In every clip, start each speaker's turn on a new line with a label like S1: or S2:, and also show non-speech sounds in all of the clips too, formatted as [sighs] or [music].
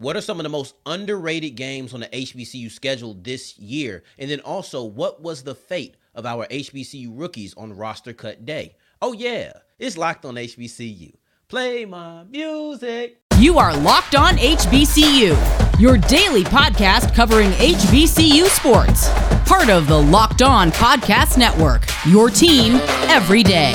S1: What are some of the most underrated games on the HBCU schedule this year? And then also, what was the fate of our HBCU rookies on roster cut day? Oh, yeah, it's locked on HBCU. Play my music.
S2: You are Locked On HBCU, your daily podcast covering HBCU sports. Part of the Locked On Podcast Network, your team every day.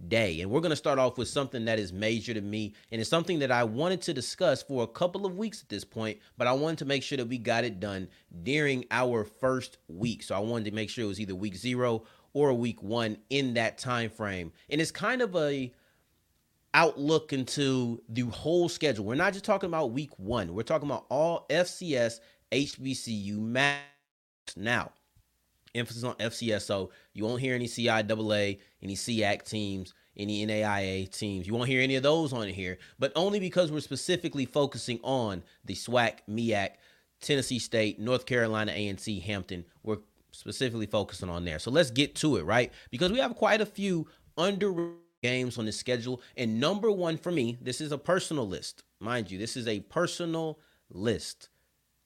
S1: And we're going to start off with something that is major to me. And it's something that I wanted to discuss for a couple of weeks at this point, but I wanted to make sure that we got it done during our first week. So I wanted to make sure it was either week zero or week one in that time frame. And it's kind of a outlook into the whole schedule. We're not just talking about week one. We're talking about all FCS HBCU matches. Now, emphasis on FCS. So you won't hear any CIAA, any SIAC teams, any NAIA teams. You won't hear any of those on here, but only because we're specifically focusing on the SWAC, MEAC, Tennessee State, North Carolina A&T, Hampton. We're specifically focusing on there. So let's get to it, right? Because we have quite a few under games on the schedule. And number one for me, this is a personal list. Mind you, this is a personal list.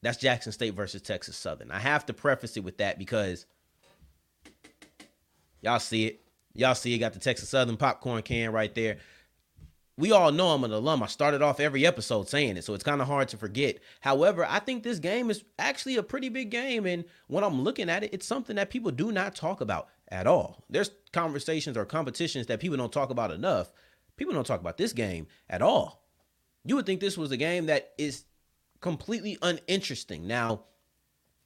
S1: That's Jackson State versus Texas Southern. I have to preface it with that because – Y'all see it. Y'all see it. Got the Texas Southern popcorn can right there. We all know I'm an alum. I started off every episode saying it, so it's kind of hard to forget. However, I think this game is actually a pretty big game. And when I'm looking at it, it's something that people do not talk about at all. There's conversations or competitions that people don't talk about enough. People don't talk about this game at all. You would think this was a game that is completely uninteresting. Now,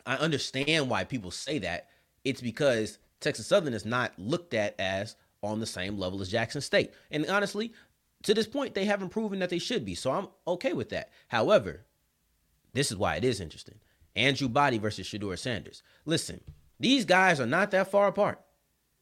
S1: I understand why people say that. It's because Texas Southern is not looked at as on the same level as Jackson State. And honestly, to this point, they haven't proven that they should be. So I'm okay with that. However, this is why it is interesting. Andrew Body versus Shedeur Sanders. Listen, these guys are not that far apart.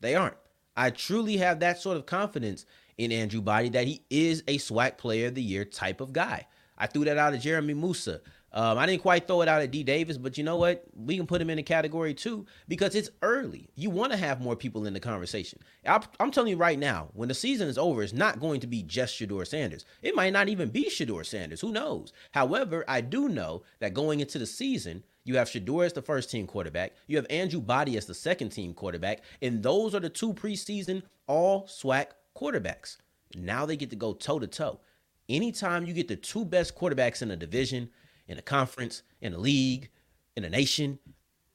S1: They aren't. I truly have that sort of confidence in Andrew Body that he is a SWAC player of the year type of guy. I threw that out of Jeremy Moussa. Um, I didn't quite throw it out at D Davis, but you know what? We can put him in a category too because it's early. You want to have more people in the conversation. I, am telling you right now, when the season is over, it's not going to be just Shedeur Sanders. It might not even be Shedeur Sanders. Who knows? However, I do know that going into the season, you have Shedeur as the first team quarterback. You have Andrew Body as the second team quarterback. And those are the two preseason all SWAC quarterbacks. Now they get to go toe to toe. Anytime you get the two best quarterbacks in a division, in a conference, in a league, in a nation.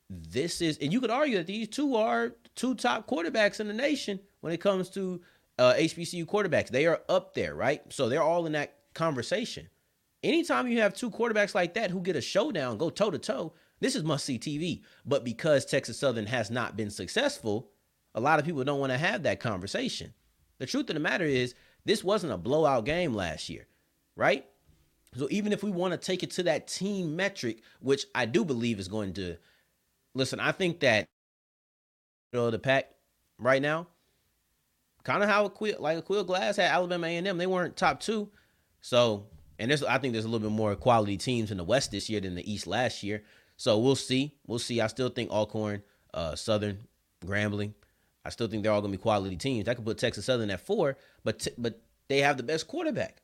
S1: This is, and you could argue that these two are two top quarterbacks in the nation when it comes to uh, HBCU quarterbacks. They are up there, right? So they're all in that conversation. Anytime you have two quarterbacks like that who get a showdown, go toe to toe, this is must see TV. But because Texas Southern has not been successful, a lot of people don't want to have that conversation. The truth of the matter is, this wasn't a blowout game last year, right? So even if we want to take it to that team metric, which I do believe is going to listen, I think that know the pack right now, kind of how Aqeel, like Aqeel Glass had Alabama A&M, they weren't top two. So and there's I think there's a little bit more quality teams in the West this year than the East last year. So we'll see. We'll see. I still think Alcorn, uh, Southern, Grambling, I still think they're all gonna be quality teams. I could put Texas Southern at four, but t- but they have the best quarterback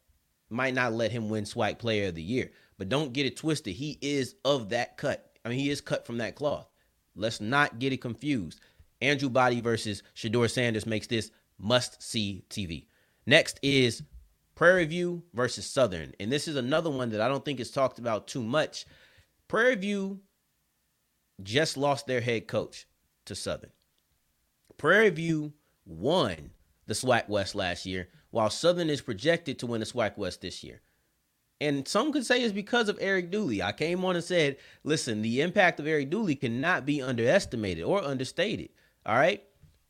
S1: might not let him win SWAC Player of the Year. But don't get it twisted. He is of that cut. I mean, he is cut from that cloth. Let's not get it confused. Andrew Body versus Shedeur Sanders makes this must see TV. Next is Prairie View versus Southern. And this is another one that I don't think is talked about too much. Prairie View just lost their head coach to Southern. Prairie View won the SWAC West last year, while Southern is projected to win the SWAC West this year. And some could say it's because of Eric Dooley. I came on and said, listen, the impact of Eric Dooley cannot be underestimated or understated. All right.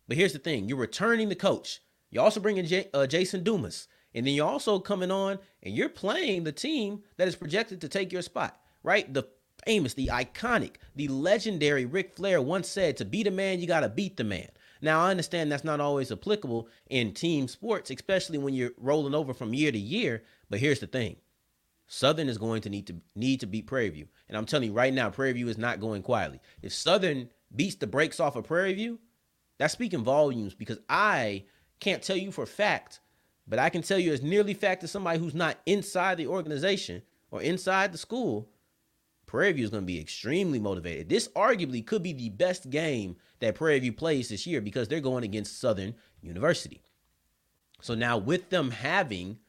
S1: But here's the thing you're returning the coach. You're also bringing J- uh, Jason Dumas. And then you're also coming on and you're playing the team that is projected to take your spot, right? The famous, the iconic, the legendary Ric Flair once said, to beat a man, you got to beat the man. Now, I understand that's not always applicable in team sports, especially when you're rolling over from year to year. But here's the thing Southern is going to need to need to beat Prairie View. And I'm telling you right now, Prairie View is not going quietly. If Southern beats the brakes off of Prairie View, that's speaking volumes because I can't tell you for fact, but I can tell you as nearly fact as somebody who's not inside the organization or inside the school, Prairie View is going to be extremely motivated. This arguably could be the best game that Prairie View plays this year because they're going against Southern University. So now with them having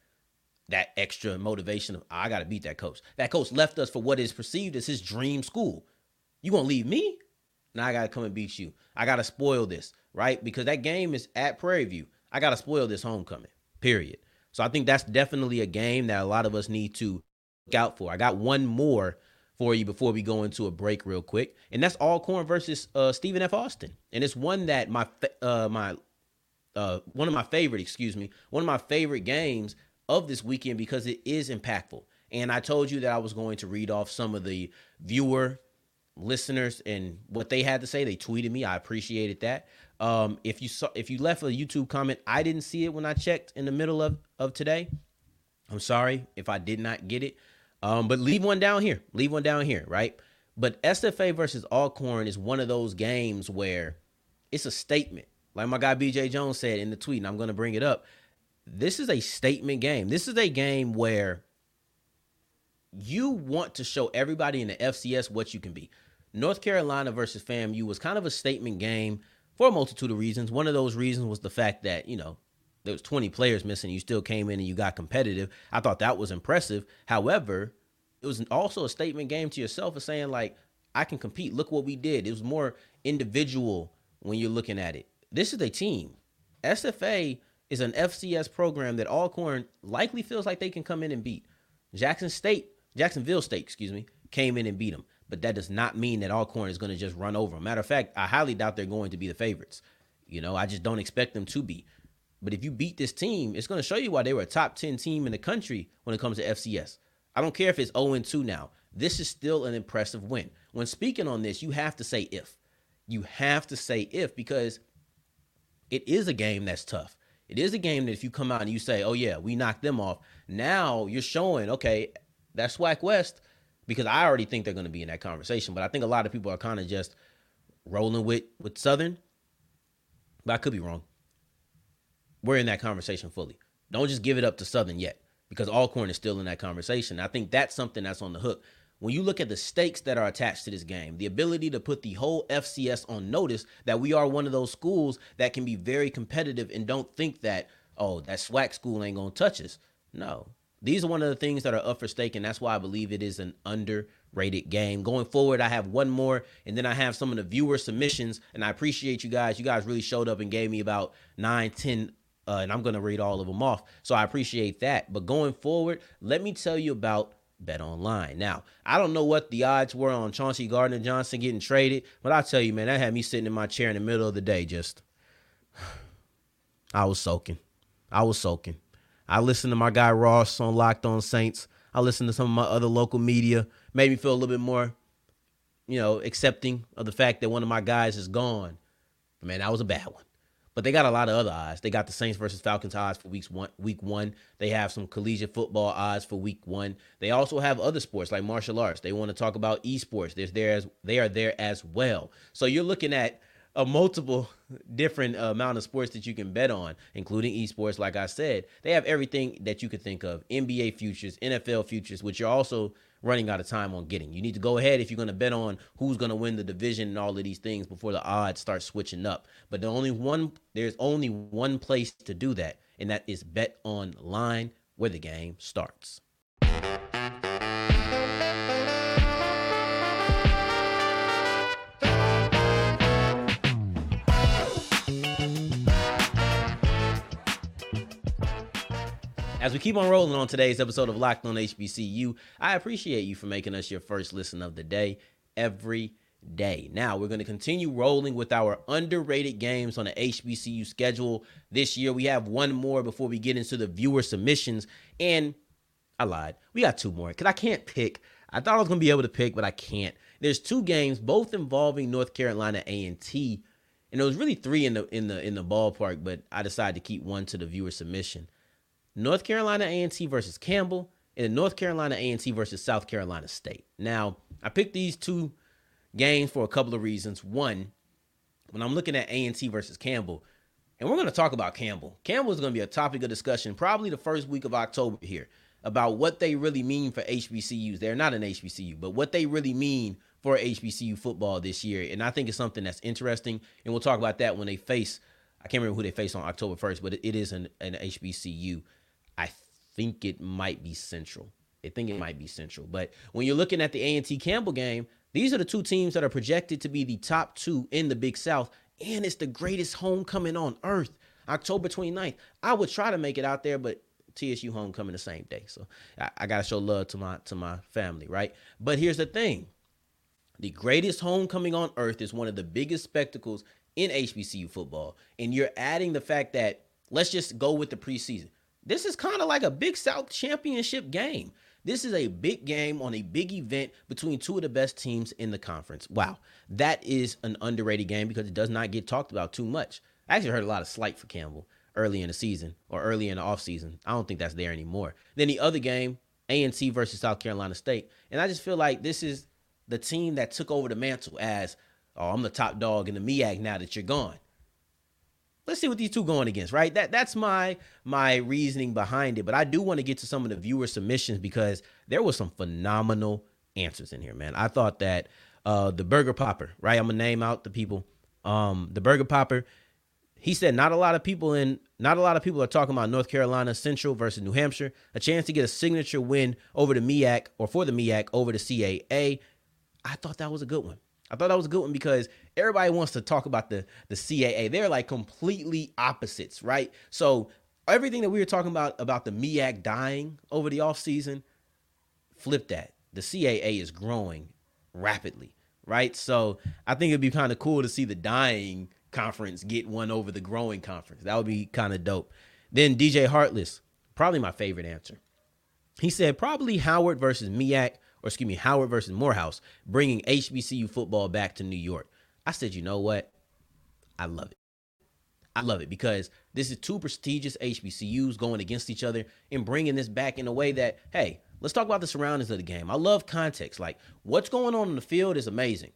S1: that extra motivation of I got to beat that coach. That coach left us for what is perceived as his dream school. You gonna leave me? Now I gotta come and beat you. I gotta spoil this right? Because that game is at Prairie View. I got to spoil this homecoming, period. So I think that's definitely a game that a lot of us need to look out for. I got one more for you before we go into a break real quick. And that's Alcorn versus uh, Stephen F. Austin. And it's one that my uh, my uh, one of my favorite, excuse me, one of my favorite games of this weekend because it is impactful. And I told you that I was going to read off some of the viewer listeners and what they had to say. They tweeted me. I appreciated that. Um, if you saw, if you left a YouTube comment, I didn't see it when I checked in the middle of of today. I'm sorry if I did not get it. Um, but leave one down here. Leave one down here, right? But SFA versus Alcorn is one of those games where it's a statement. Like my guy BJ Jones said in the tweet, and I'm going to bring it up. This is a statement game. This is a game where you want to show everybody in the FCS what you can be. North Carolina versus FAMU was kind of a statement game for a multitude of reasons. One of those reasons was the fact that, you know, there was 20 players missing, you still came in and you got competitive. I thought that was impressive. However, it was also a statement game to yourself of saying like I can compete. Look what we did. It was more individual when you're looking at it. This is a team. SFA is an FCS program that Alcorn likely feels like they can come in and beat. Jackson State, Jacksonville State, excuse me, came in and beat them but that does not mean that Alcorn is going to just run over them. Matter of fact, I highly doubt they're going to be the favorites. You know, I just don't expect them to be. But if you beat this team, it's going to show you why they were a top 10 team in the country when it comes to FCS. I don't care if it's 0 2 now. This is still an impressive win. When speaking on this, you have to say if. You have to say if because it is a game that's tough. It is a game that if you come out and you say, oh, yeah, we knocked them off, now you're showing, okay, that's SWAC West because I already think they're going to be in that conversation. But I think a lot of people are kind of just rolling with with Southern. But I could be wrong. We're in that conversation fully. Don't just give it up to Southern yet because Alcorn is still in that conversation. I think that's something that's on the hook. When you look at the stakes that are attached to this game, the ability to put the whole FCS on notice that we are one of those schools that can be very competitive and don't think that, oh, that SWAC school ain't going to touch us. No, these are one of the things that are up for stake, and that's why I believe it is an underrated game. Going forward, I have one more, and then I have some of the viewer submissions, and I appreciate you guys. You guys really showed up and gave me about nine, ten, uh, and I'm going to read all of them off. So I appreciate that. But going forward, let me tell you about Bet Online. Now, I don't know what the odds were on Chauncey Gardner Johnson getting traded, but I'll tell you, man, that had me sitting in my chair in the middle of the day just. [sighs] I was soaking. I was soaking. I listened to my guy Ross on Locked On Saints. I listened to some of my other local media. Made me feel a little bit more, you know, accepting of the fact that one of my guys is gone. Man, that was a bad one. But they got a lot of other odds. They got the Saints versus Falcons odds for weeks one, week one. They have some collegiate football odds for week one. They also have other sports like martial arts. They want to talk about esports. There's there as they are there as well. So you're looking at a multiple [laughs] different amount of sports that you can bet on, including esports. Like I said, they have everything that you could think of: NBA futures, NFL futures, which you're also running out of time on getting. You need to go ahead if you're going to bet on who's going to win the division and all of these things before the odds start switching up. But the only one there's only one place to do that, and that is Bet Online, where the game starts. As we keep on rolling on today's episode of Locked on HBCU, I appreciate you for making us your first listen of the day every day. Now, we're going to continue rolling with our underrated games on the HBCU schedule. This year, we have one more before we get into the viewer submissions. And I lied. We got two more because I can't pick. I thought I was going to be able to pick, but I can't. There's two games, both involving North Carolina A&T. And there was really three in the in the in the ballpark, but I decided to keep one to the viewer submission. North Carolina A&T versus Campbell, and North Carolina A&T versus South Carolina State. Now, I picked these two games for a couple of reasons. One, when I'm looking at A&T versus Campbell, and we're going to talk about Campbell. Campbell is going to be a topic of discussion probably the first week of October here about what they really mean for HBCUs. They're not an HBCU, but what they really mean for HBCU football this year. And I think it's something that's interesting. And we'll talk about that when they face, I can't remember who they face on October 1st, but it is an, an HBCU. I think it might be Central. I think it might be Central. But when you're looking at the A&T Campbell game, these are the two teams that are projected to be the top two in the Big South, and it's the greatest homecoming on earth, October 29th. I would try to make it out there, but TSU homecoming the same day. So I, I gotta show love to my to my family, right? But here's the thing. The greatest homecoming on earth is one of the biggest spectacles in HBCU football. And you're adding the fact that let's just go with the preseason. This is kind of like a Big South championship game. This is a big game on a big event between two of the best teams in the conference. Wow. That is an underrated game because it does not get talked about too much. I actually heard a lot of slight for Campbell early in the season or early in the offseason. I don't think that's there anymore. Then the other game, A&T versus South Carolina State. And I just feel like this is the team that took over the mantle as, oh, I'm the top dog in the MEAC now that you're gone let's see what these two going against, right? That that's my my reasoning behind it. But I do want to get to some of the viewer submissions because there was some phenomenal answers in here, man. I thought that uh the burger popper, right? I'm gonna name out the people. Um, the burger popper, he said not a lot of people in not a lot of people are talking about North Carolina Central versus New Hampshire, a chance to get a signature win over the MEAC or for the MEAC over the CAA. I thought that was a good one. I thought that was a good one because everybody wants to talk about the the CAA. They're like completely opposites, right? So everything that we were talking about about the MEAC dying over the offseason, flip that. The CAA is growing rapidly, right? So I think it'd be kind of cool to see the dying conference get one over the growing conference. That would be kind of dope. Then DJ Heartless, probably my favorite answer. He said probably Howard versus MEAC or excuse me, Howard versus Morehouse, bringing HBCU football back to New York. I said, you know what? I love it. I love it because this is two prestigious HBCUs going against each other and bringing this back in a way that, hey, let's talk about the surroundings of the game. I love context. Like, what's going on in the field is amazing.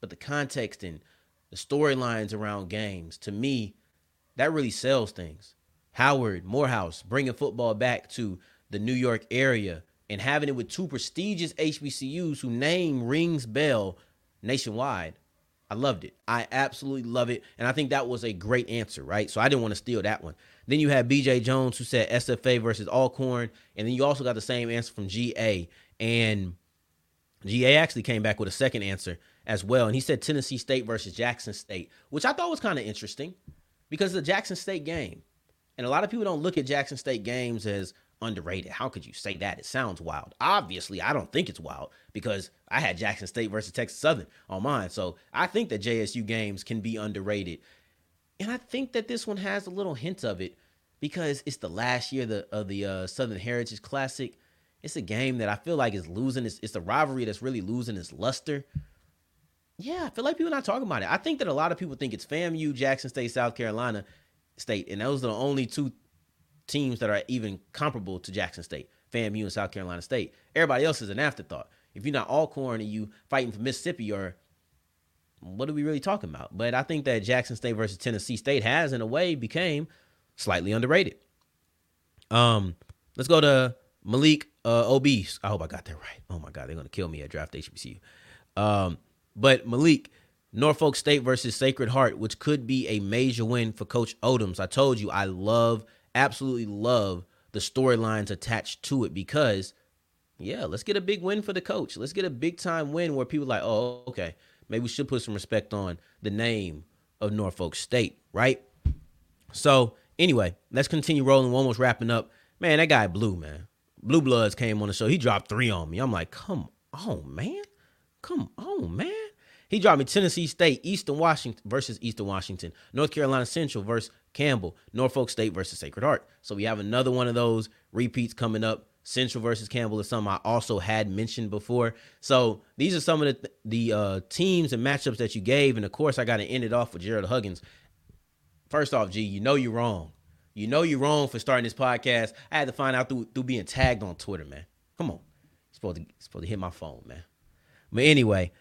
S1: But the context and the storylines around games, to me, that really sells things. Howard, Morehouse, bringing football back to the New York area and having it with two prestigious HBCUs who name rings bell nationwide. I loved it. I absolutely love it. And I think that was a great answer, right? So I didn't want to steal that one. Then you had BJ Jones who said SFA versus Alcorn. And then you also got the same answer from GA. And GA actually came back with a second answer as well. And he said Tennessee State versus Jackson State, which I thought was kind of interesting because the Jackson State game. And a lot of people don't look at Jackson State games as underrated. How could you say that? It sounds wild. Obviously, I don't think it's wild because I had Jackson State versus Texas Southern on mine. So I think that JSU games can be underrated. And I think that this one has a little hint of it because it's the last year of the, of the uh, Southern Heritage Classic. It's a game that I feel like is losing. It's, it's a rivalry that's really losing its luster. Yeah, I feel like people are not talking about it. I think that a lot of people think it's FAMU, Jackson State, South Carolina State, and those are the only two teams that are even comparable to Jackson State, FAMU, and South Carolina State. Everybody else is an afterthought. If you're not Alcorn and you fighting for Mississippi, or what are we really talking about? But I think that Jackson State versus Tennessee State has, in a way, became slightly underrated. Um, let's go to Malik uh, Obese. I hope I got that right. Oh my God, they're gonna kill me at draft HBCU. Um, but Malik, Norfolk State versus Sacred Heart, which could be a major win for Coach Odums. I told you I love absolutely love the storylines attached to it because, yeah, let's get a big win for the coach. Let's get a big time win where people like, oh, okay, maybe we should put some respect on the name of Norfolk State, right? So, anyway, let's continue rolling. We're almost wrapping up. Man, that guy Blue, man. Blue Bloods came on the show. He dropped three on me. I'm like, come on, man. Come on, man. He dropped me Tennessee State, Eastern Washington versus Eastern Washington, North Carolina Central versus Campbell, Norfolk State versus Sacred Heart. So we have another one of those repeats coming up. Central versus Campbell is something I also had mentioned before. So these are some of the the uh, teams and matchups that you gave, and of course I got to end it off with Gerald Huggins. First off, G, you know you're wrong. You know you're wrong for starting this podcast. I had to find out through through being tagged on Twitter, man. Come on, supposed to supposed to hit my phone, man. But anyway,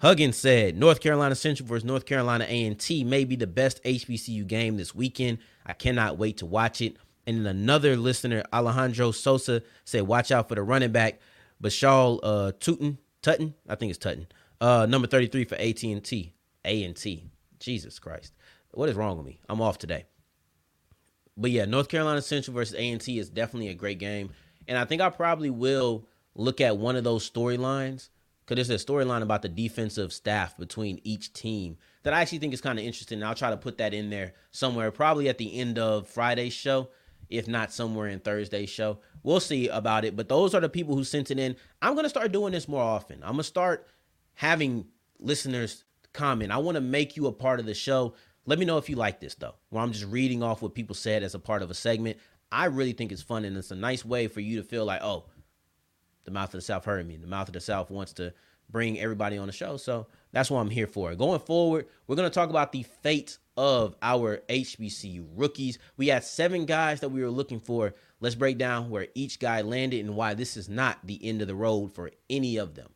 S1: Huggins said North Carolina Central versus North Carolina A&T may be the best HBCU game this weekend. I cannot wait to watch it. And then another listener, Alejandro Sosa, said, "Watch out for the running back, Bashal uh, Tutin, Tutton, I think it's Tutton, uh, number 33 for AT&T, A&T. Jesus Christ, what is wrong with me? I'm off today. But yeah, North Carolina Central versus A&T is definitely a great game, and I think I probably will look at one of those storylines because there's a storyline about the defensive staff between each team that I actually think is kind of interesting. And I'll try to put that in there somewhere, probably at the end of Friday's show if not somewhere in Thursday's show. We'll see about it. But those are the people who sent it in. I'm going to start doing this more often. I'm going to start having listeners comment. I want to make you a part of the show. Let me know if you like this, though, where I'm just reading off what people said as a part of a segment. I really think it's fun, and it's a nice way for you to feel like, oh, the mouth of the South heard me. The mouth of the South wants to bring everybody on the show. So that's what I'm here for. Going forward, we're going to talk about the fate of our HBCU rookies. We had seven guys that we were looking for. Let's break down where each guy landed and why this is not the end of the road for any of them.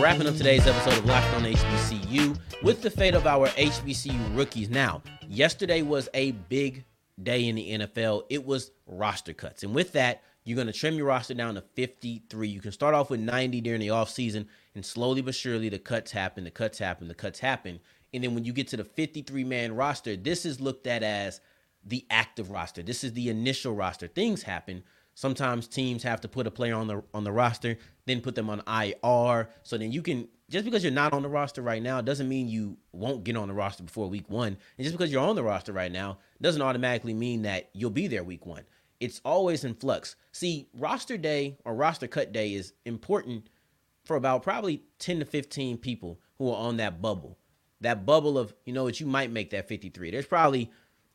S1: Wrapping up today's episode of Locked on HBCU with the fate of our HBCU rookies. Now, yesterday was a big day in the NFL. It was roster cuts. And with that, you're going to trim your roster down to 53. You can start off with 90 during the offseason, and slowly but surely the cuts happen, the cuts happen, the cuts happen. And then when you get to the 53 man roster, this is looked at as the active roster. This is the initial roster. Things happen. Sometimes teams have to put a player on the on the roster, then put them on IR. So then you can just because you're not on the roster right now doesn't mean you won't get on the roster before week one. And just because you're on the roster right now doesn't automatically mean that you'll be there week one it's always in flux. See, roster day or roster cut day is important for about probably 10 to 15 people who are on that bubble. That bubble of, you know what, you might make that 53. There's probably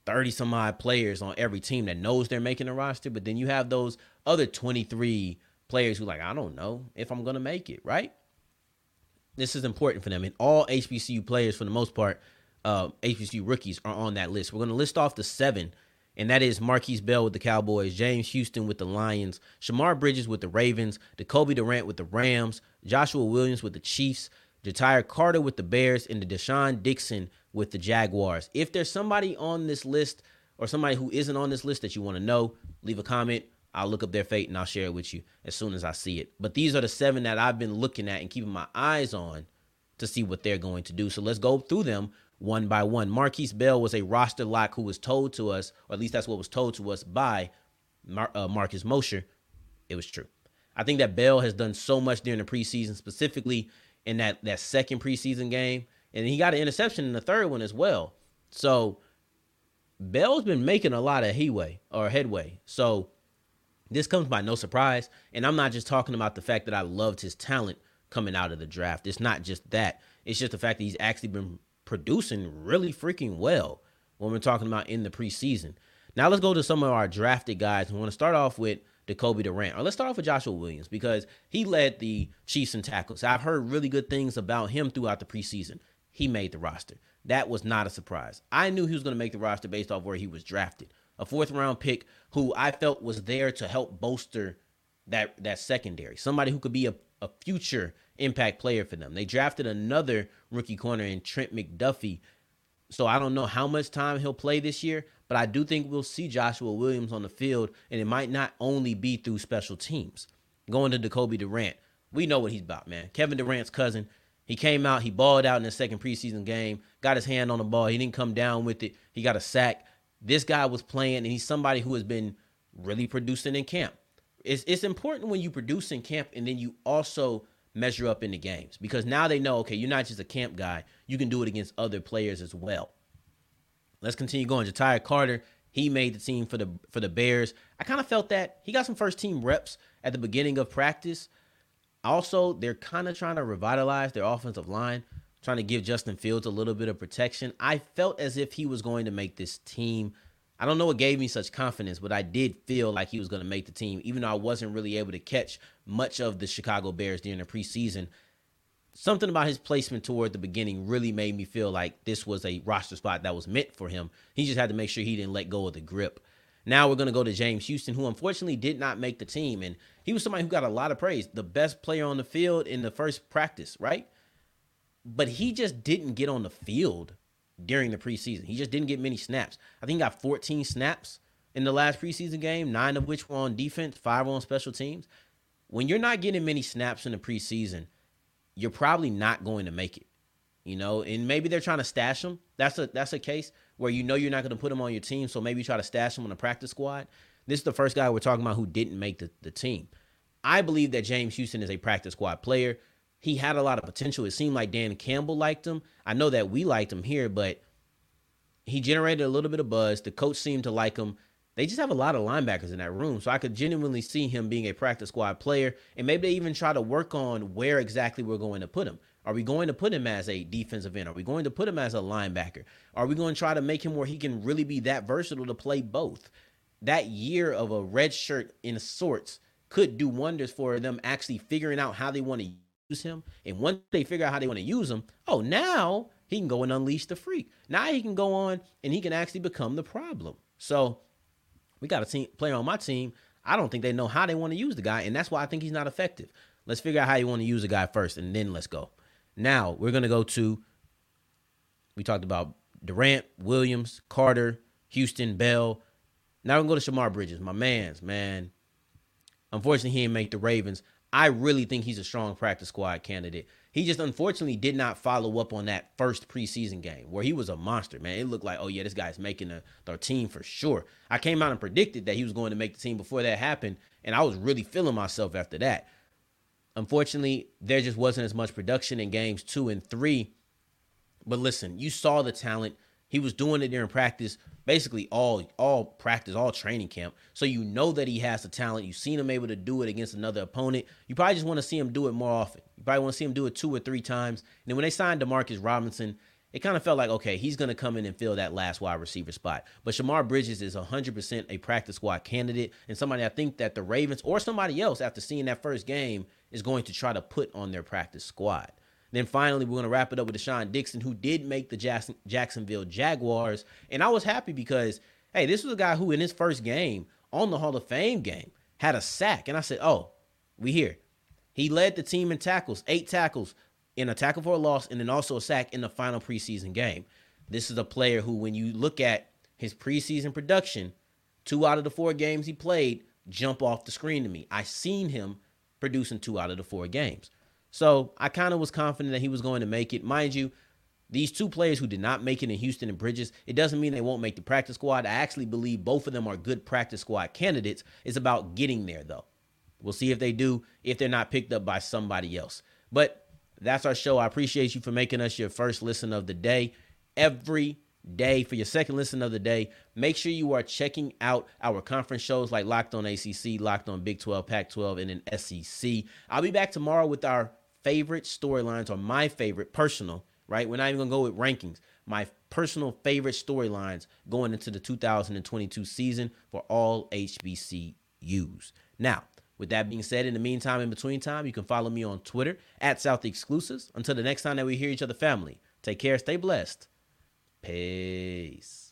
S1: 30 some odd players on every team that knows they're making a roster, but then you have those other 23 players who like, I don't know if I'm to make it, right? This is important for them. And all HBCU players, for the most part, uh, HBCU rookies are on that list. We're to list off the seven and that is Markquese Bell with the Cowboys, James Houston with the Lions, Shemar Bridges with the Ravens, Decobie Durant with the Rams, Joshua Williams with the Chiefs, Ja'Tyre Carter with the Bears, and the De'Shaan Dixon with the Jaguars. If there's somebody on this list or somebody who isn't on this list that you want to know, leave a comment. I'll look up their fate and I'll share it with you as soon as I see it. But these are the seven that I've been looking at and keeping my eyes on to see what they're going to do. So let's go through them one by one. Markquese Bell was a roster lock who was told to us, or at least that's what was told to us by Mar- uh, Marcus Mosher. It was true. I think that Bell has done so much during the preseason, specifically in that that second preseason game, and he got an interception in the third one as well. So Bell's been making a lot of headway or headway. So this comes by no surprise, and I'm not just talking about the fact that I loved his talent coming out of the draft. It's not just that. It's just the fact that he's actually been producing really freaking well when we're talking about in the preseason. Now let's go to some of our drafted guys. We want to start off with Decobie Durant, or let's start off with Joshua Williams because he led the Chiefs in tackles. I've heard really good things about him throughout the preseason. He made the roster. That was not a surprise. I knew he was going to make the roster based off where he was drafted. A fourth round pick who I felt was there to help bolster that that secondary. Somebody who could be a, a future impact player for them. They drafted another rookie corner in Trent McDuffie. So I don't know how much time he'll play this year, but I do think we'll see Joshua Williams on the field, and it might not only be through special teams. Going to Decobie Durant, we know what he's about, man. Kevin Durant's cousin. He came out, he balled out in the second preseason game, got his hand on the ball. He didn't come down with it. He got a sack. This guy was playing, and he's somebody who has been really producing in camp. It's, it's important when you produce in camp and then you also measure up in the games because now they know, okay, you're not just a camp guy. You can do it against other players as well. Let's continue going. Ja'Tyre Carter, he made the team for the for the Bears. I kind of felt that he got some first team reps at the beginning of practice. Also, they're kind of trying to revitalize their offensive line, trying to give Justin Fields a little bit of protection. I felt as if he was going to make this team. I don't know what gave me such confidence, but I did feel like he was going to make the team, even though I wasn't really able to catch much of the Chicago Bears during the preseason. Something about his placement toward the beginning really made me feel like this was a roster spot that was meant for him. He just had to make sure he didn't let go of the grip. Now we're going to go to James Houston, who unfortunately did not make the team. And he was somebody who got a lot of praise, the best player on the field in the first practice, right? But he just didn't get on the field during the preseason. He just didn't get many snaps. I think he got 14 snaps in the last preseason game, nine of which were on defense, five on special teams. When you're not getting many snaps in the preseason, you're probably not going to make it. You know, and maybe they're trying to stash him. That's a that's a case where you know you're not going to put him on your team, so maybe you try to stash him on the practice squad. This is the first guy we're talking about who didn't make the, the team. I believe that James Houston is a practice squad player. He had a lot of potential. It seemed like Dan Campbell liked him. I know that we liked him here, but he generated a little bit of buzz. The coach seemed to like him. They just have a lot of linebackers in that room. So I could genuinely see him being a practice squad player. And maybe they even try to work on where exactly we're going to put him. Are we going to put him as a defensive end? Are we going to put him as a linebacker? Are we going to try to make him where he can really be that versatile to play both? That year of a red shirt in sorts could do wonders for them actually figuring out how they want to use him. And once they figure out how they want to use him, oh, now he can go and unleash the freak. Now he can go on and he can actually become the problem. So we got a team player on my team. I don't think they know how they want to use the guy, and that's why I think he's not effective. Let's figure out how you want to use the guy first, and then let's go. Now we're gonna go to. We talked about Durant, Williams, Carter, Houston, Bell. Now we can go to Shemar Bridges, my man's man. Unfortunately, he didn't make the Ravens. I really think he's a strong practice squad candidate. He just unfortunately did not follow up on that first preseason game where he was a monster, man. It looked like, oh yeah, this guy's making a, their team for sure. I came out and predicted that he was going to make the team before that happened, and I was really feeling myself after that. Unfortunately, there just wasn't as much production in games two and three. But listen, you saw the talent. He was doing it during practice, basically all all practice, all training camp. So you know that he has the talent. You've seen him able to do it against another opponent. You probably just want to see him do it more often. You probably want to see him do it two or three times. And then when they signed Demarcus Robinson, it kind of felt like, okay, he's going to come in and fill that last wide receiver spot. But Shemar Bridges is 100% a practice squad candidate and somebody I think that the Ravens or somebody else, after seeing that first game, is going to try to put on their practice squad. Then finally, we're going to wrap it up with De'Shaan Dixon, who did make the Jackson, Jacksonville Jaguars. And I was happy because, hey, this was a guy who, in his first game on the Hall of Fame game, had a sack. And I said, oh, we here. He led the team in tackles, eight tackles in a tackle for a loss, and then also a sack in the final preseason game. This is a player who, when you look at his preseason production, two out of the four games he played jump off the screen to me. I seen him producing two out of the four games. So I kind of was confident that he was going to make it. Mind you, these two players who did not make it in Houston and Bridges, it doesn't mean they won't make the practice squad. I actually believe both of them are good practice squad candidates. It's about getting there, though. We'll see if they do, if they're not picked up by somebody else. But that's our show. I appreciate you for making us your first listen of the day. Every day for your second listen of the day, make sure you are checking out our conference shows like Locked on ACC, Locked on Big 12, Pac 12, and then SEC. I'll be back tomorrow with our favorite storylines or my favorite personal, right? We're not even going to go with rankings. My personal favorite storylines going into the 2022 season for all HBCUs. Now, with that being said, in the meantime, in between time, you can follow me on Twitter at South Exclusives. Until the next time that we hear each other, family, take care, stay blessed. Peace.